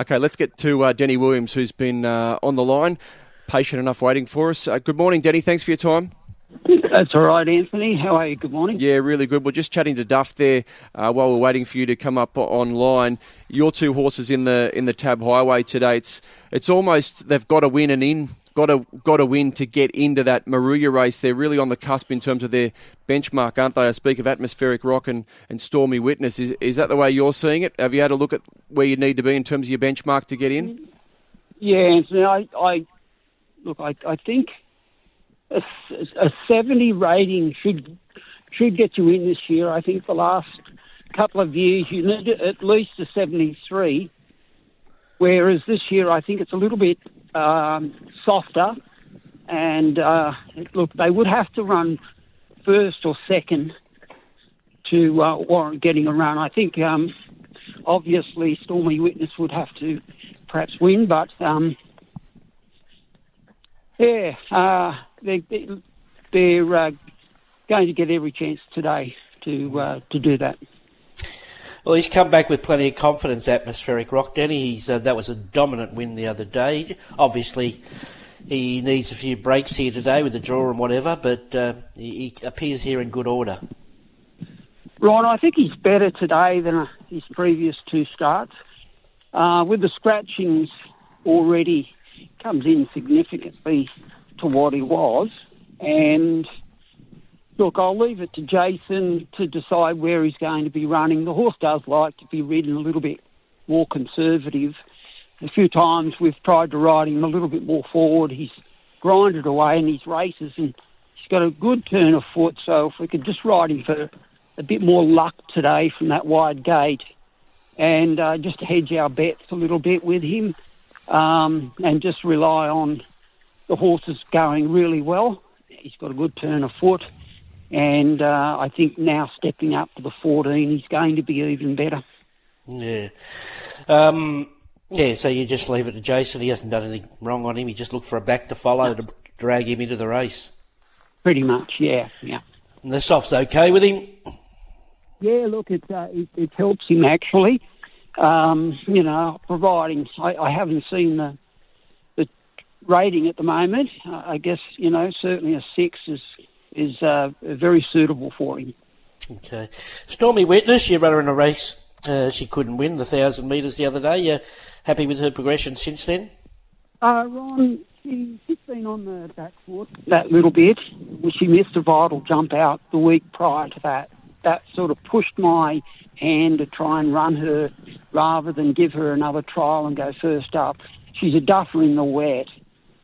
Okay, let's get to uh, Danny Williams, who's been uh, on the line, patient enough waiting for us. Uh, good morning, Danny. Thanks for your time. That's all right, Anthony. How are you? Good morning. Yeah, really good. We're just chatting to Duff there uh, while we're waiting for you to come up online. Your two horses in the in the Tab Highway today. It's it's almost they've got to win and in got to got to win to get into that Moruya race. They're really on the cusp in terms of their benchmark, aren't they? I speak of atmospheric rock and, and stormy witness. Is is that the way you're seeing it? Have you had a look at where you need to be in terms of your benchmark to get in? Yeah, Anthony. I, I look. I, I think a, a 70 rating should should get you in this year. I think the last couple of years you need at least a 73. Whereas this year, I think it's a little bit um, softer. And uh, look, they would have to run first or second to uh, warrant getting a run. I think um, obviously Stormy Witness would have to perhaps win, but um, yeah, uh, they, they're uh, going to get every chance today to uh, to do that. Well, he's come back with plenty of confidence, atmospheric rock, Danny. He's, uh, that was a dominant win the other day. Obviously, he needs a few breaks here today with the draw and whatever, but uh, he, he, appears here in good order. Ron, I think he's better today than his previous two starts. Uh, with the scratchings already, comes in significantly to what he was, and Look, I'll leave it to Jason to decide where he's going to be running. The horse does like to be ridden a little bit more conservative. A few times we've tried to ride him a little bit more forward. He's grinded away in his races and he's got a good turn of foot. So if we could just ride him for a bit more luck today from that wide gate and uh, just hedge our bets a little bit with him um, and just rely on the horses going really well. He's got a good turn of foot and uh, I think now stepping up to the 14, he's going to be even better. Yeah. Um, yeah, so you just leave it to Jason. He hasn't done anything wrong on him. He just looked for a back to follow to drag him into the race. Pretty much, yeah, yeah. And the soft's okay with him? Yeah, look, it, uh, it, it helps him actually. Um, you know, providing I, I haven't seen the the rating at the moment. Uh, I guess you know certainly a six is is uh, very suitable for him. Okay. Stormy Witness, you ran her in a race. Uh, she couldn't win the 1,000 metres the other day. You happy with her progression since then? Uh, Ron, she, she's been on the back foot that little bit. She missed a vital jump out the week prior to that. That sort of pushed my hand to try and run her rather than give her another trial and go first up. She's a duffer in the wet,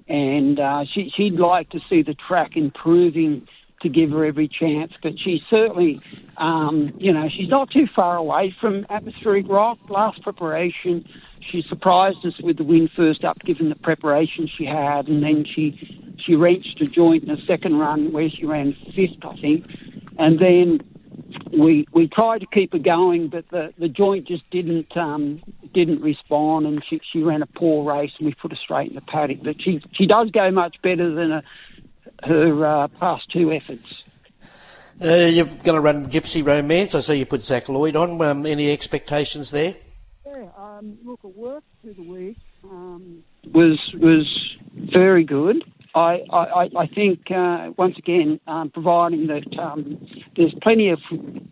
and uh, she, she'd like to see the track improving to give her every chance. But she's certainly, um, you know, she's not too far away from atmospheric rock. Last preparation, she surprised us with the win first up, given the preparation she had, and then she she wrenched a joint in the second run where she ran fifth, I think, and then. We we tried to keep her going, but the, the joint just didn't um, didn't respond, and she she ran a poor race, and we put her straight in the paddock. But she she does go much better than a her uh, past two efforts. Uh, you're going to run Gypsy Romance. I see you put Zac Lloyd on. Um, any expectations there? Yeah, um, look, it worked through the week. Um, was was very good. I I, I think uh, once again, um, providing that um, there's plenty of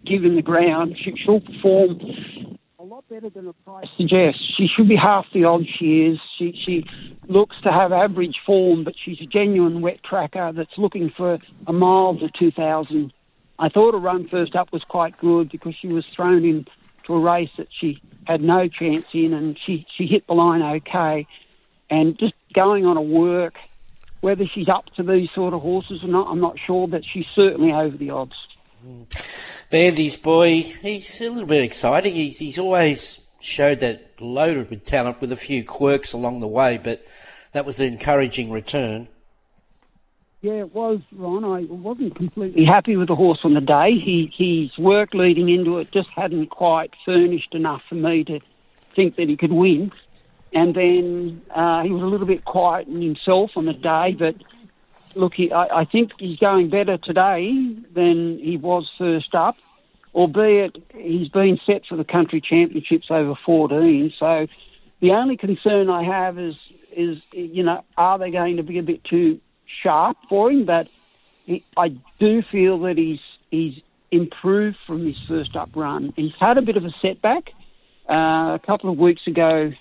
give in the ground, she, she'll perform a lot better than the price suggests. She should be half the odds she is. She she looks to have average form, but she's a genuine wet tracker that's looking for a mile to 2,000. I thought a run first up was quite good because she was thrown into a race that she had no chance in and she, she hit the line okay. And just going on a work, whether she's up to these sort of horses or not, I'm not sure, but she's certainly over the odds. Bandy's boy, he's a little bit exciting. He's, he's always showed that loaded with talent with a few quirks along the way, but that was an encouraging return. Yeah, it was, Ron. I wasn't completely happy with the horse on the day. He, his work leading into it just hadn't quite furnished enough for me to think that he could win. And then uh, he was a little bit quiet in himself on the day, but look, he, I, I think he's going better today than he was first up albeit he's been set for the country championships over 14. So the only concern I have is is you know are they going to be a bit too sharp for him? But he, I do feel that he's he's improved from his first up run. He's had a bit of a setback. Uh, a couple of weeks ago,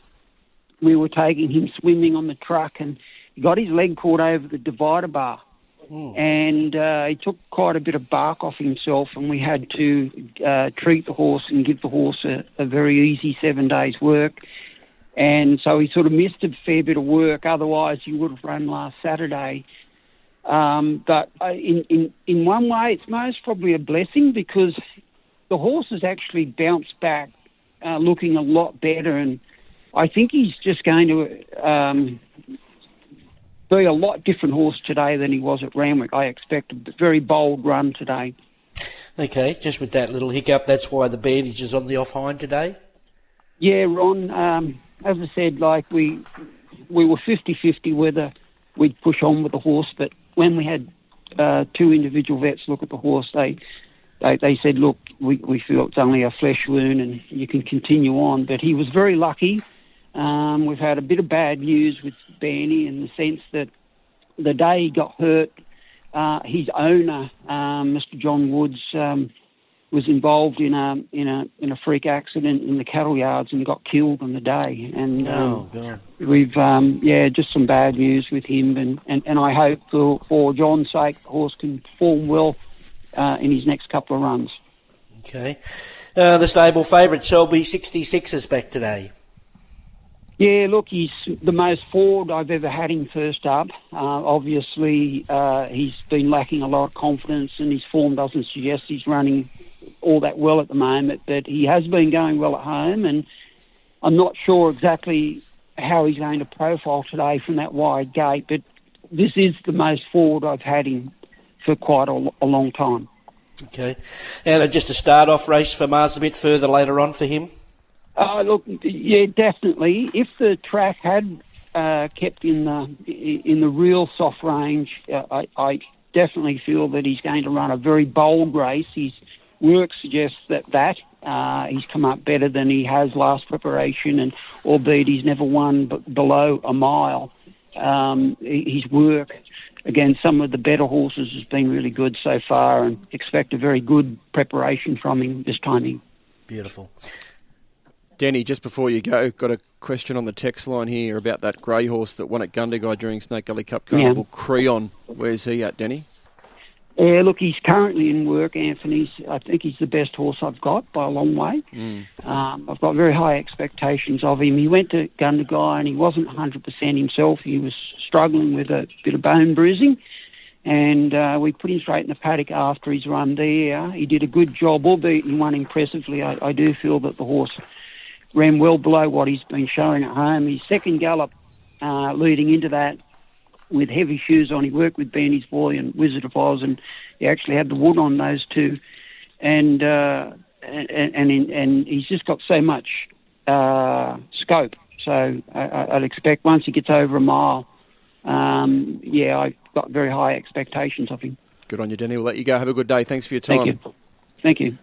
we were taking him swimming on the truck, and he got his leg caught over the divider bar. Mm. And uh, he took quite a bit of bark off himself, and we had to uh, treat the horse and give the horse a, a very easy seven days' work. And so he sort of missed a fair bit of work. Otherwise, he would have run last Saturday. Um, but uh, in, in, in one way, it's most probably a blessing because the horse has actually bounced back uh, looking a lot better. And I think he's just going to um, be a lot different horse today than he was at Randwick. I expect a very bold run today. Okay, just with that little hiccup, that's why the bandage is on the off hind today? Yeah, Ron, um, as I said, like we we were 50-50 whether we'd push on with the horse, but when we had uh, two individual vets look at the horse, they they, they said, look, we, we feel it's only a flesh wound and you can continue on. But he was very lucky. Um, we've had a bit of bad news with Banny in the sense that the day he got hurt, uh, his owner, um, Mr. John Woods, um, was involved in a in a in a freak accident in the cattle yards and got killed on the day. And um, oh, we've um, yeah, just some bad news with him. And, and, and I hope for for John's sake, the horse can perform well uh, in his next couple of runs. Okay, uh, the stable favourite Selby sixty six is back today. Yeah, look, he's the most forward I've ever had him first up. Uh, obviously, uh, he's been lacking a lot of confidence, and his form doesn't suggest he's running all that well at the moment, but he has been going well at home, and I'm not sure exactly how he's going to profile today from that wide gate, but this is the most forward I've had him for quite a, a long time. Okay. And just a start off race for Mars a bit further later on for him? Uh, look, yeah, definitely. If the track had uh, kept in the in the real soft range, uh, I, I definitely feel that he's going to run a very bold race. He's work suggests that that uh, he's come up better than he has last preparation, and albeit he's never won b- below a mile, um, his work against some of the better horses has been really good so far, and expect a very good preparation from him this timing. Beautiful. Danny, just before you go, got a question on the text line here about that grey horse that won at Gundagai during Snake Gully Cup Carnival, yeah. Creon. Where's he at, Danny? Yeah, look, he's currently in work, Anthony. I think he's the best horse I've got by a long way. Mm. Um, I've got very high expectations of him. He went to Gundagai and he wasn't 100% himself. He was struggling with a bit of bone bruising. And uh, we put him straight in the paddock after his run there. He did a good job, albeit he won impressively. I, I do feel that the horse ran well below what he's been showing at home. His second gallop uh, leading into that with heavy shoes on. He worked with Banny's Boy and Wizard of Oz, and he actually had the wood on those two. And uh, and and, and he's just got so much uh, scope. So I, would expect once he gets over a mile, um, yeah, I've got very high expectations of him. Good on you, Danny. We'll let you go. Have a good day. Thanks for your time. Thank you. Thank you.